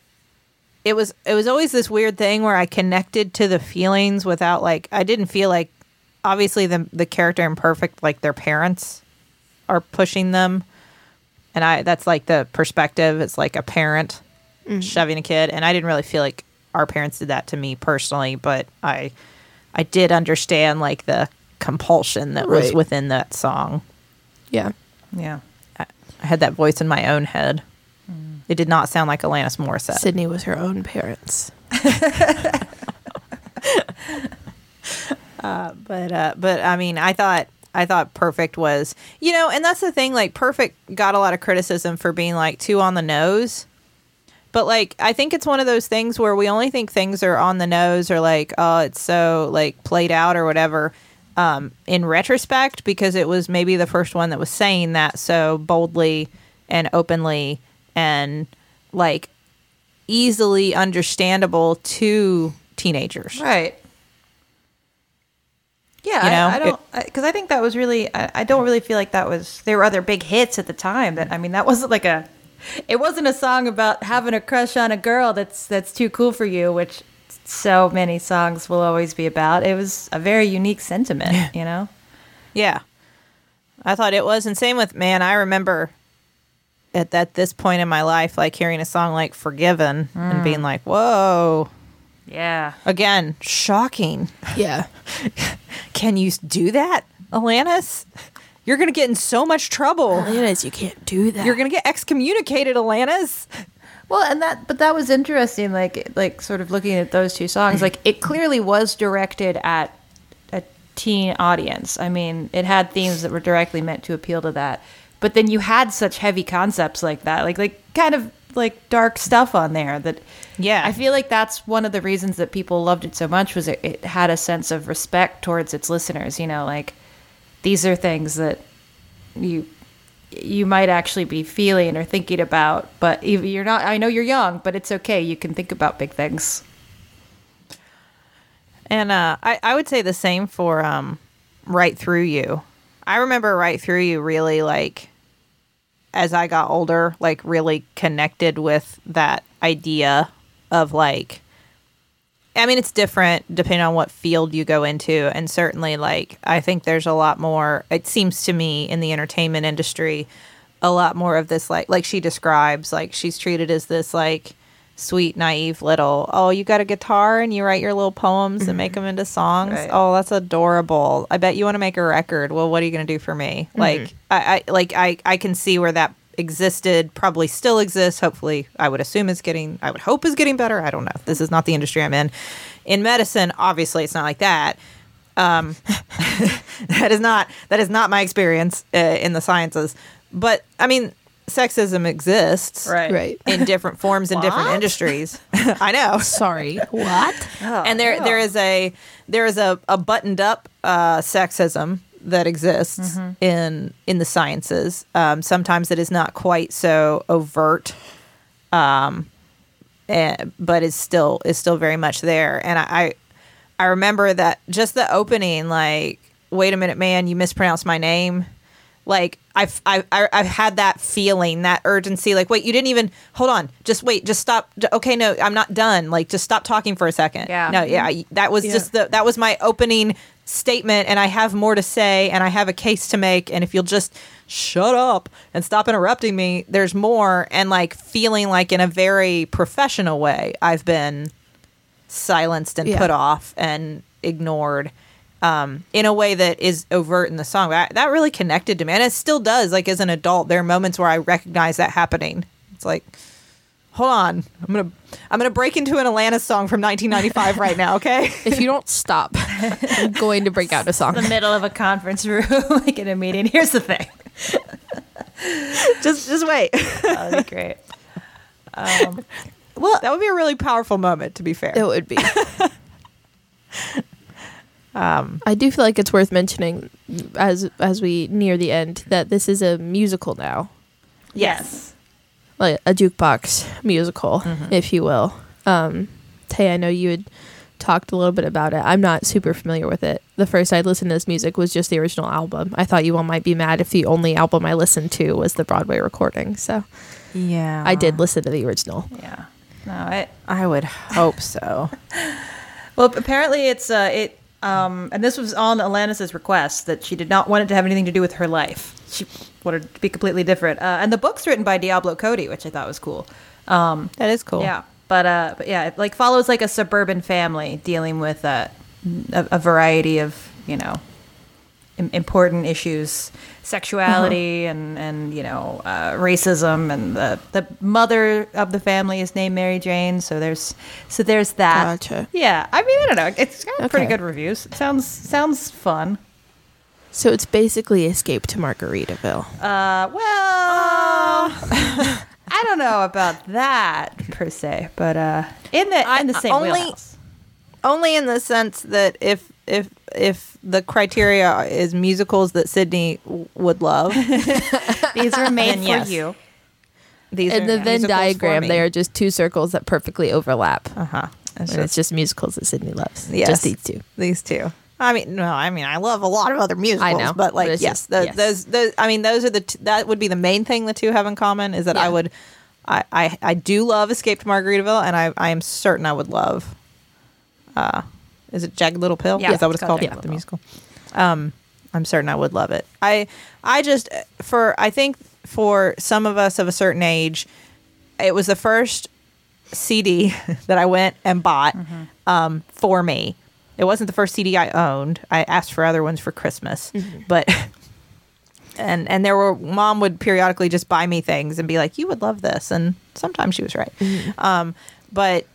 it was it was always this weird thing where I connected to the feelings without like I didn't feel like obviously the the character in perfect like their parents are pushing them and I that's like the perspective it's like a parent shoving a kid and I didn't really feel like our parents did that to me personally but I I did understand like the compulsion that was Right. within that song Yeah. yeah I, I had that voice in my own head it did not sound like Alanis Morissette Sydnee was her own parents. but uh but i mean i thought i thought perfect was you know and that's the thing like perfect got a lot of criticism for being like too on the nose but like i think it's one of those things where we only think things are on the nose or like oh it's so like played out or whatever um in retrospect because it was maybe the first one that was saying that so boldly and openly and like easily understandable to teenagers. Right. Yeah You know, I, I don't because I, think that was really I, I don't really feel like that was there were other big hits at the time that I mean that wasn't like a it wasn't a song about having a crush on a girl that's that's too cool for you which so many songs will always be about it was a very unique sentiment you know Yeah. I thought it was. And same with, man, I remember at, at this point in my life, like hearing a song like Forgiven and being mm. like, whoa. yeah Again, shocking. Yeah. Can you do that, Alanis? You're going to get in so much trouble. Alanis, you can't do that. You're going to get excommunicated, Alanis. Well, and that, but that was interesting. Like, like sort of looking at those two songs, like it clearly was directed at a teen audience. I mean, it had themes that were directly meant to appeal to that. But then you had such heavy concepts like that, like like kind of like dark stuff on there. That Yeah. I feel like that's one of the reasons that people loved it so much was it, it had a sense of respect towards its listeners. You know, like these are things that you you might actually be feeling or thinking about, but you're not. I know you're young, but it's okay. You can think about big things. And uh, I, I would say the same for um, Right Through You. I remember Right Through You really like, as I got older, like really connected with that idea of like I mean, it's different depending on what field you go into, and certainly, like I think there's a lot more. It seems to me in the entertainment industry, a lot more of this, like like she describes, like she's treated as this like sweet, naive little. Oh, you got a guitar and you write your little poems and make mm-hmm. them into songs. Right. Oh, that's adorable. I bet you want to make a record. Well, what are you going to do for me? Mm-hmm. Like I, I like I I can see where that existed probably still exists hopefully i would assume is getting i would hope is getting better i don't know this is not the industry i'm in in medicine obviously it's not like that um that is not that is not my experience uh, in the sciences but i mean sexism exists Right. Right. in different forms in different industries i know Sorry. What? and there there is a there is a, a buttoned up uh, sexism that exists in in the sciences. Um, sometimes it is not quite so overt, um, eh, but is still is still very much there. And I, I I remember that just the opening, like, wait a minute, man, you mispronounced my name. Like I've, I've I- I've had that feeling, that urgency. Like, wait, you didn't even hold on. Just wait. Just stop. Okay, no, I'm not done. Like, just stop talking for a second. Yeah. No, yeah. y- That was Yeah. just the that was my opening statement, and I have more to say, and I have a case to make. And if you'll just shut up and stop interrupting me, there's more. And like feeling like in a very professional way, I've been silenced and Yeah. put off and ignored um, in a way that is overt in the song. That, that really connected to me, and it still does. Like as an adult, there are moments where I recognize that happening. It's like, hold on, I'm gonna I'm gonna break into an Alanis song from 1995 right now. Okay, If you don't stop, I'm going to break out a song. In the middle of a conference room, like in a meeting. Here's the thing. just just wait. That'd be great. Um, well, that would be a really powerful moment. To be fair, It would be. I do feel like it's worth mentioning as as we near the end that this is a musical now, yes. Like a jukebox musical, if you will. Um, Tay, I know you had talked a little bit about it. I'm not super familiar with it. The first I listened to this music was just the original album. I thought you all might be mad if the only album I listened to was the Broadway recording. So yeah, I did listen to the original. Yeah. No, it. I would hope so. Well, apparently it's uh, it. Um, and this was on Alanis's request that she did not want it to have anything to do with her life. She to be completely different. Uh, and the book's written by Diablo Cody, which I thought was cool. Um, That is cool. Yeah, but uh, but yeah, it like follows like a suburban family dealing with uh, a, a variety of you know im- important issues, sexuality and and you know uh, racism, and the the mother of the family is named Mary Jane. So there's so there's that. Gotcha. Yeah, I mean I don't know. It's got pretty good reviews. It sounds sounds fun. So it's basically Escape to Margaritaville. Uh, well, I don't know about that per se, but uh, in the in the same only- wheelhouse. only in the sense that if if if the criteria is musicals that Sydnee w- would love, These are made for yes. you. these In are the Venn diagram, they are just two circles that perfectly overlap. uh huh. It's and it's just musicals that Sydnee loves. Yes. Just these two. these two. I mean, no, I mean, I love a lot of other musicals, know, but like, but yes, just- tho- yes. those, those, I mean, those are the t- that would be the main thing the two have in common is that I would, I, I, I do love Escape to Margaritaville, and I, I am certain I would love. Uh, is it Jagged Little Pill? Yeah, is that what it's it's called called? Jagged the musical. Um, I'm certain I would love it. I, I just for I think for some of us of a certain age, it was the first CD that I went and bought um, for me. It wasn't the first CD I owned. I asked for other ones for Christmas, but and and there were mom would periodically just buy me things and be like, "You would love this," and sometimes she was right. Um, but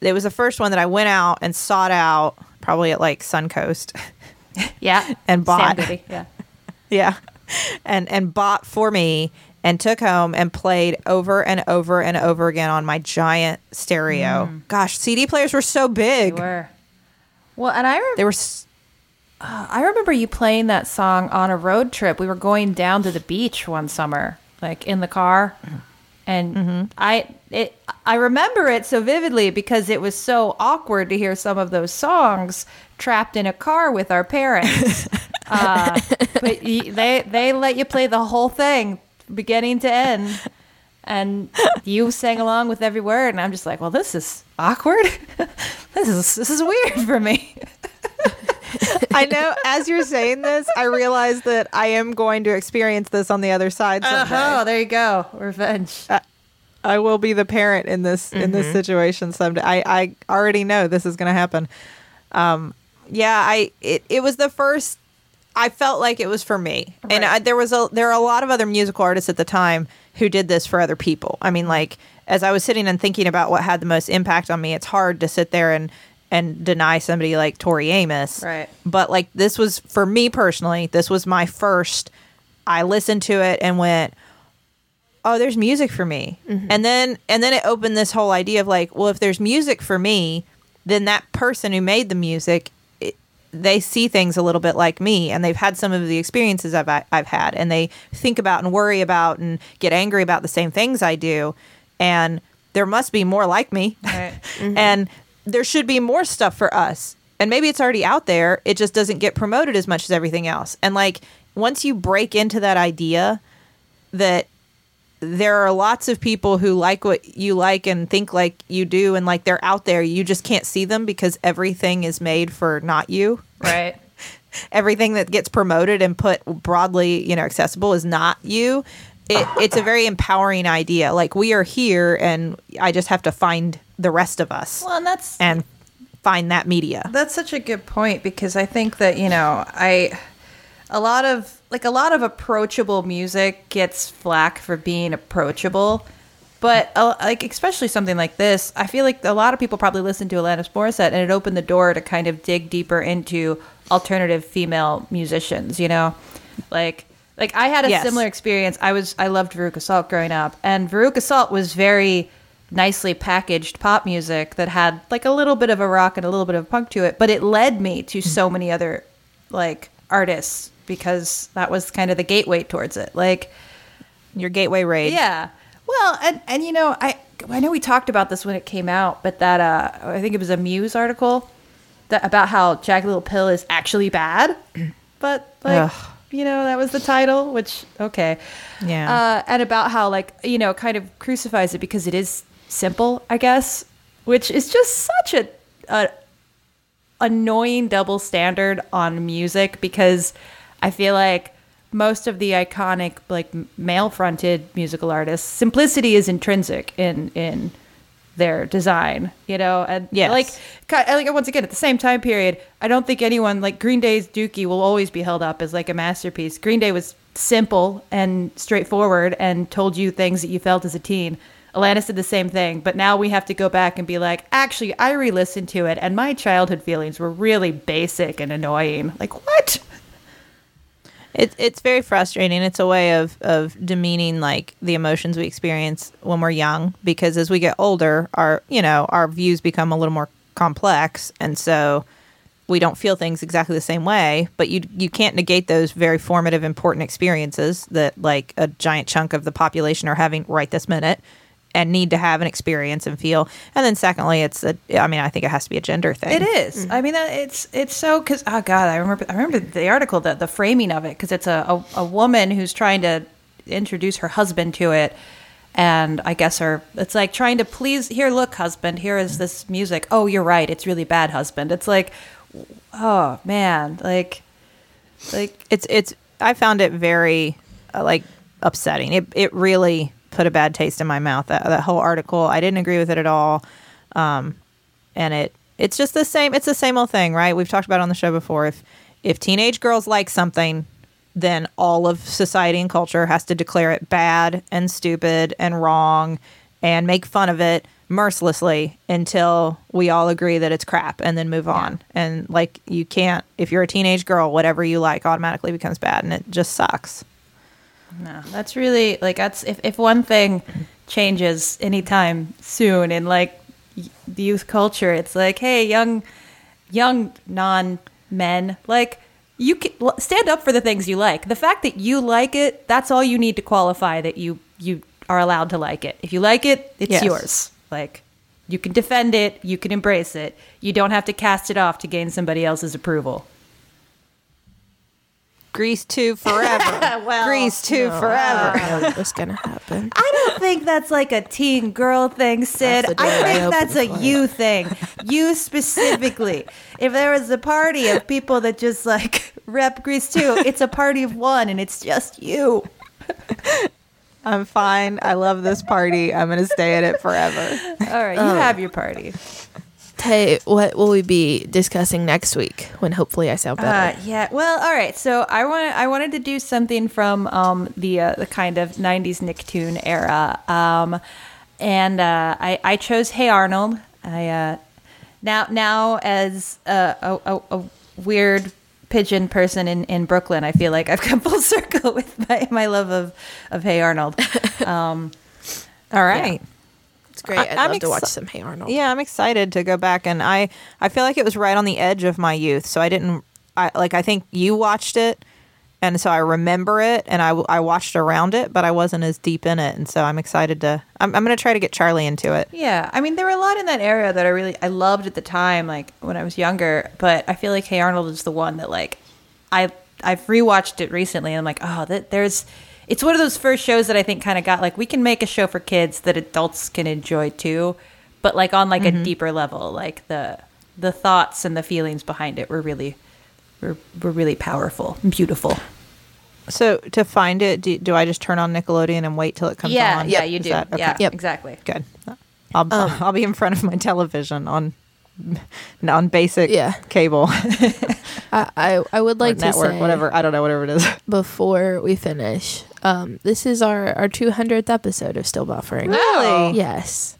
it was the first one that I went out and sought out, probably at like Suncoast. Yeah, And bought. Goody, Yeah, yeah and and bought for me and took home and played over and over and over again on my giant stereo gosh cd players were so big were. Well, and I remember they were s- I remember you playing that song on a road trip. We were going down to the beach one summer, like in the car, and I it I remember it so vividly because it was so awkward to hear some of those songs trapped in a car with our parents. uh, but y- they they let you play the whole thing, beginning to end. And you sang along with every word, and I'm just like, well, this is awkward. this is this is weird for me. I know as you're saying this, I realize that I am going to experience this on the other side. Oh, there you go. Revenge. Uh, I will be the parent in this in this mm-hmm. situation someday. I, I already know this is going to happen. Um, yeah, I it, it was the first. I felt like it was for me, and I, there was a there are a lot of other musical artists at the time who did this for other people. I mean, like as I was sitting and thinking about what had the most impact on me, it's hard to sit there and and deny somebody like Tori Amos, Right. But like this was for me personally, this was my first. I listened to it and went, oh there's music for me mm-hmm. and then and then it opened this whole idea of like well if there's music for me then that person who made the music they see things a little bit like me and they've had some of the experiences I've, I've had and they think about and worry about and get angry about the same things I do and there must be more like me. Right. Mm-hmm. and there should be more stuff for us and maybe it's already out there it just doesn't get promoted as much as everything else. And like once you break into that idea that there are lots of people who like what you like and think like you do and like they're out there. You just can't see them because everything is made for not you. Right. everything that gets promoted and put broadly you know accessible is not you. It, it's a very empowering idea. Like we are here and i just have to find the rest of us Well, and that's and find that media. That's such a good point because I think that, you know, I a lot of like a lot of approachable music gets flack for being approachable. But uh, like especially something like this, I feel like a lot of people probably listened to Alanis Morissette and it opened the door to kind of dig deeper into alternative female musicians, you know? Like like I had a Yes. similar experience. I was I loved Veruca Salt growing up, and Veruca Salt was very nicely packaged pop music that had like a little bit of a rock and a little bit of punk to it, but it led me to so many other like artists because that was kind of the gateway towards it. Like your gateway raid yeah. Well, and and you know, I I know we talked about this when it came out, but that uh I think it was a Muse article that about how Jagged Little Pill is actually bad. But like Ugh. you know, that was the title, which okay. Yeah. Uh and about how like, you know, kind of crucifies it because it is simple, I guess, which is just such a, a annoying double standard on music because I feel like most of the iconic like male fronted musical artists simplicity is intrinsic in in their design you know and yeah, like like once again at the same time period I don't think anyone like Green Day's Dookie will always be held up as like a masterpiece Green Day was simple and straightforward and told you things that you felt as a teen Alanis did the same thing, but now we have to go back and be like, actually, I re listened to it and my childhood feelings were really basic and annoying. Like, what? It, it's very frustrating. It's a way of, of demeaning like the emotions we experience when we're young because as we get older, our you know our views become a little more complex, and so we don't feel things exactly the same way. But you you can't negate those very formative, important experiences that like a giant chunk of the population are having right this minute and need to have an experience and feel. And then secondly, it's a I mean I think it has to be a gender thing. It is. I mean, it's it's so because oh god, I remember I remember the article, the the framing of it, because it's a, a a woman who's trying to introduce her husband to it, and I guess her it's like trying to please. Here, look, husband. Here is this music. Oh, you're right. It's really bad, husband. It's like, oh man, like, like it's it's I found it very uh, like upsetting. It it really put a bad taste in my mouth. That that whole article, I didn't agree with it at all. Um, and it it's just the same. It's the same old thing, right? We've talked about it on the show before. If if teenage girls like something, then all of society and culture has to declare it bad and stupid and wrong and make fun of it mercilessly until we all agree that it's crap and then move on. And like you can't if you're a teenage girl, whatever you like automatically becomes bad and it just sucks. No, that's really like that's if if one thing changes anytime soon in like the youth culture, it's like, hey, young, young non men, like you can stand up for the things you like. The fact that you like it, that's all you need to qualify that you you are allowed to like it. If you like it, it's Yes. yours. Like you can defend it, you can embrace it. You don't have to cast it off to gain somebody else's approval. Grease 2 forever. Well, Grease 2 I forever. didn't that was gonna happen. I don't think that's like a teen girl thing, Syd. That's the door I I think opened that's a for you thing. You specifically. if there was a party of people that just like rep Grease too, it's a party of one and it's just you. I'm fine. I love this party. I'm going to stay at it forever. All right, you oh. have your party. Hey, what will we be discussing next week when hopefully I sound Uh, better? yeah. Well, all right. So I wanted I wanted to do something from um, the uh, the kind of '90s Nicktoon era, um, and uh, I I chose Hey Arnold. I uh, now now as a, a, a, weird pigeon person in, in Brooklyn, I feel like I've come full circle with my, my love of of Hey Arnold. Um, All right. It's great. I- I'd love to watch some Hey Arnold. Yeah, I'm excited to go back and I I feel like it was right on the edge of my youth, so I didn't I like I think you watched it and so I remember it and I I watched around it, but I wasn't as deep in it and so I'm excited to I'm I'm going to try to get Charlie into it. Yeah, I mean, there were a lot in that area that I really I loved at the time, like when I was younger. But I feel like Hey Arnold is the one that like I I've rewatched it recently, and I'm like, oh, that there's. It's one of those first shows that I think kind of got like we can make a show for kids that adults can enjoy too, but like on like a mm-hmm. deeper level, like the the thoughts and the feelings behind it were really were, were really powerful, and beautiful. So to find it, do, do I just turn on Nickelodeon and wait till it comes yeah, on? yeah, Is you do. that- okay. Yeah, Yep. exactly. Good. I'll um, I'll be in front of my television on on basic Yeah. cable I, I I would like or to network, say whatever. I don't know, whatever it is. before we finish. Um, this is our our 200th episode of Still Buffering. Really? Yes.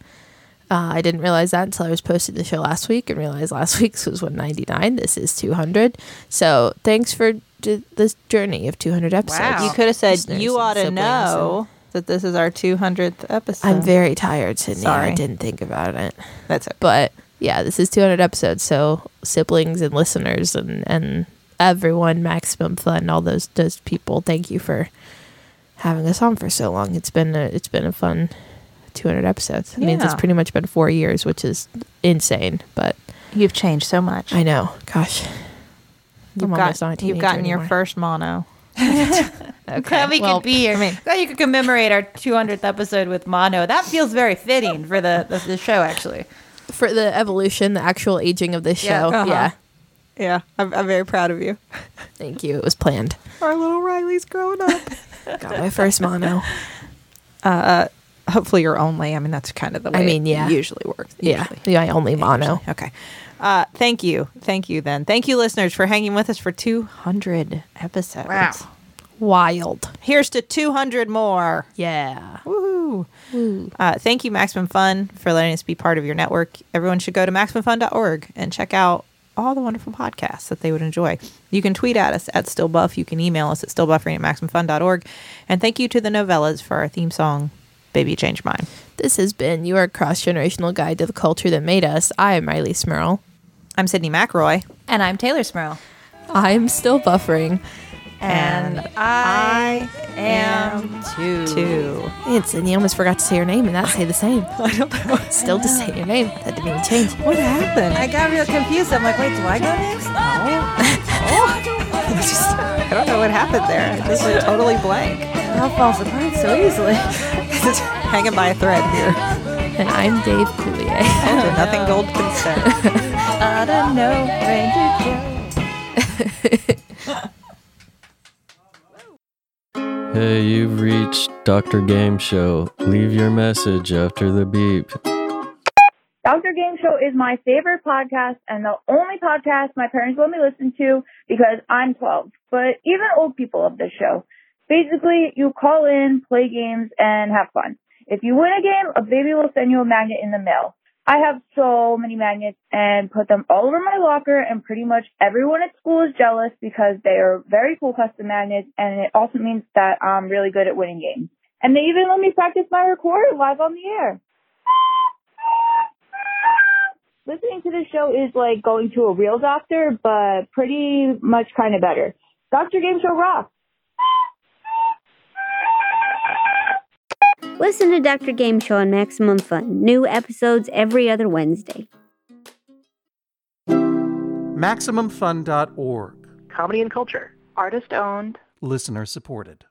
Uh, I didn't realize that until I was posting the show last week and realized last week's was 199. This is 200. So thanks for d- this journey of 200 episodes. Wow. You could have said Listeners you ought to siblings know that this is our 200th episode. I'm very tired, Sydnee. I didn't think about it. That's it. But yeah, this is 200 episodes. So siblings and listeners and, and everyone, maximum fun, all those those people. Thank you for having us on for so long. It's been a, it's been a fun 200 episodes. It means it's pretty much been four years, which is insane. But You've changed so much. I know, gosh, You've, I'm got, almost not a you've teenager gotten your first mono. Glad we well, could be here. I mean- Glad you could commemorate our 200th episode with Mono. That feels very fitting for the the, the show, actually. for the evolution, the actual aging of this Yeah, show. uh-huh. Yeah, Yeah, I'm, I'm very proud of you. thank you. It was planned. Our little Rileigh's growing up. Got my first mono. uh, hopefully you're only. I mean, that's kind of the way I mean, it yeah. usually works. Yeah, usually. my only mono. Usually. Okay. Uh, thank you. Thank you then. Thank you, listeners, for hanging with us for 200 episodes. Wow. Wild. Here's to 200 more. Yeah. Woohoo. Uh, thank you, Maximum Fun, for letting us be part of your network. Everyone should go to MaximumFun.org and check out all the wonderful podcasts that they would enjoy. You can tweet at us at StillBuff. You can email us at stillbuffering at MaximumFun.org. And thank you to the Nouvellas for our theme song, Baby Change Mine. This has been your cross generational guide to the culture that made us. I am Rileigh Smirl. I'm Sydnee McElroy. And I'm Teylor Smirl. I'm still buffering. And I am too. Two. And Sydnee almost forgot to say your name and not say the same. I don't know. Still to say your name. That didn't even change. What happened? I got real confused. I'm like, wait, do I go next? Oh. I don't know what happened there. Just went totally blank. It all falls apart so easily. Just hanging by a thread here. And I'm Dave Coulier. So nothing gold can stand. I don't know, Ranger Joe. Hey, you've reached Dr. Game Show. Leave your message after the beep. Dr. Game Show is my favorite podcast and the only podcast my parents let me listen to because I'm 12. But even old people love this show. Basically, you call in, play games, and have fun. If you win a game, a baby will send you a magnet in the mail. I have so many magnets and put them all over my locker and pretty much everyone at school is jealous because they are very cool custom magnets and it also means that I'm really good at winning games. And they even let me practice my recorder live on the air. Listening to this show is like going to a real doctor, but pretty much kind of better. Dr. Game Show rocks. Listen to Dr. Game Show on Maximum Fun. New episodes every other Wednesday. MaximumFun.org. comedy and culture. Artist owned. Listener supported.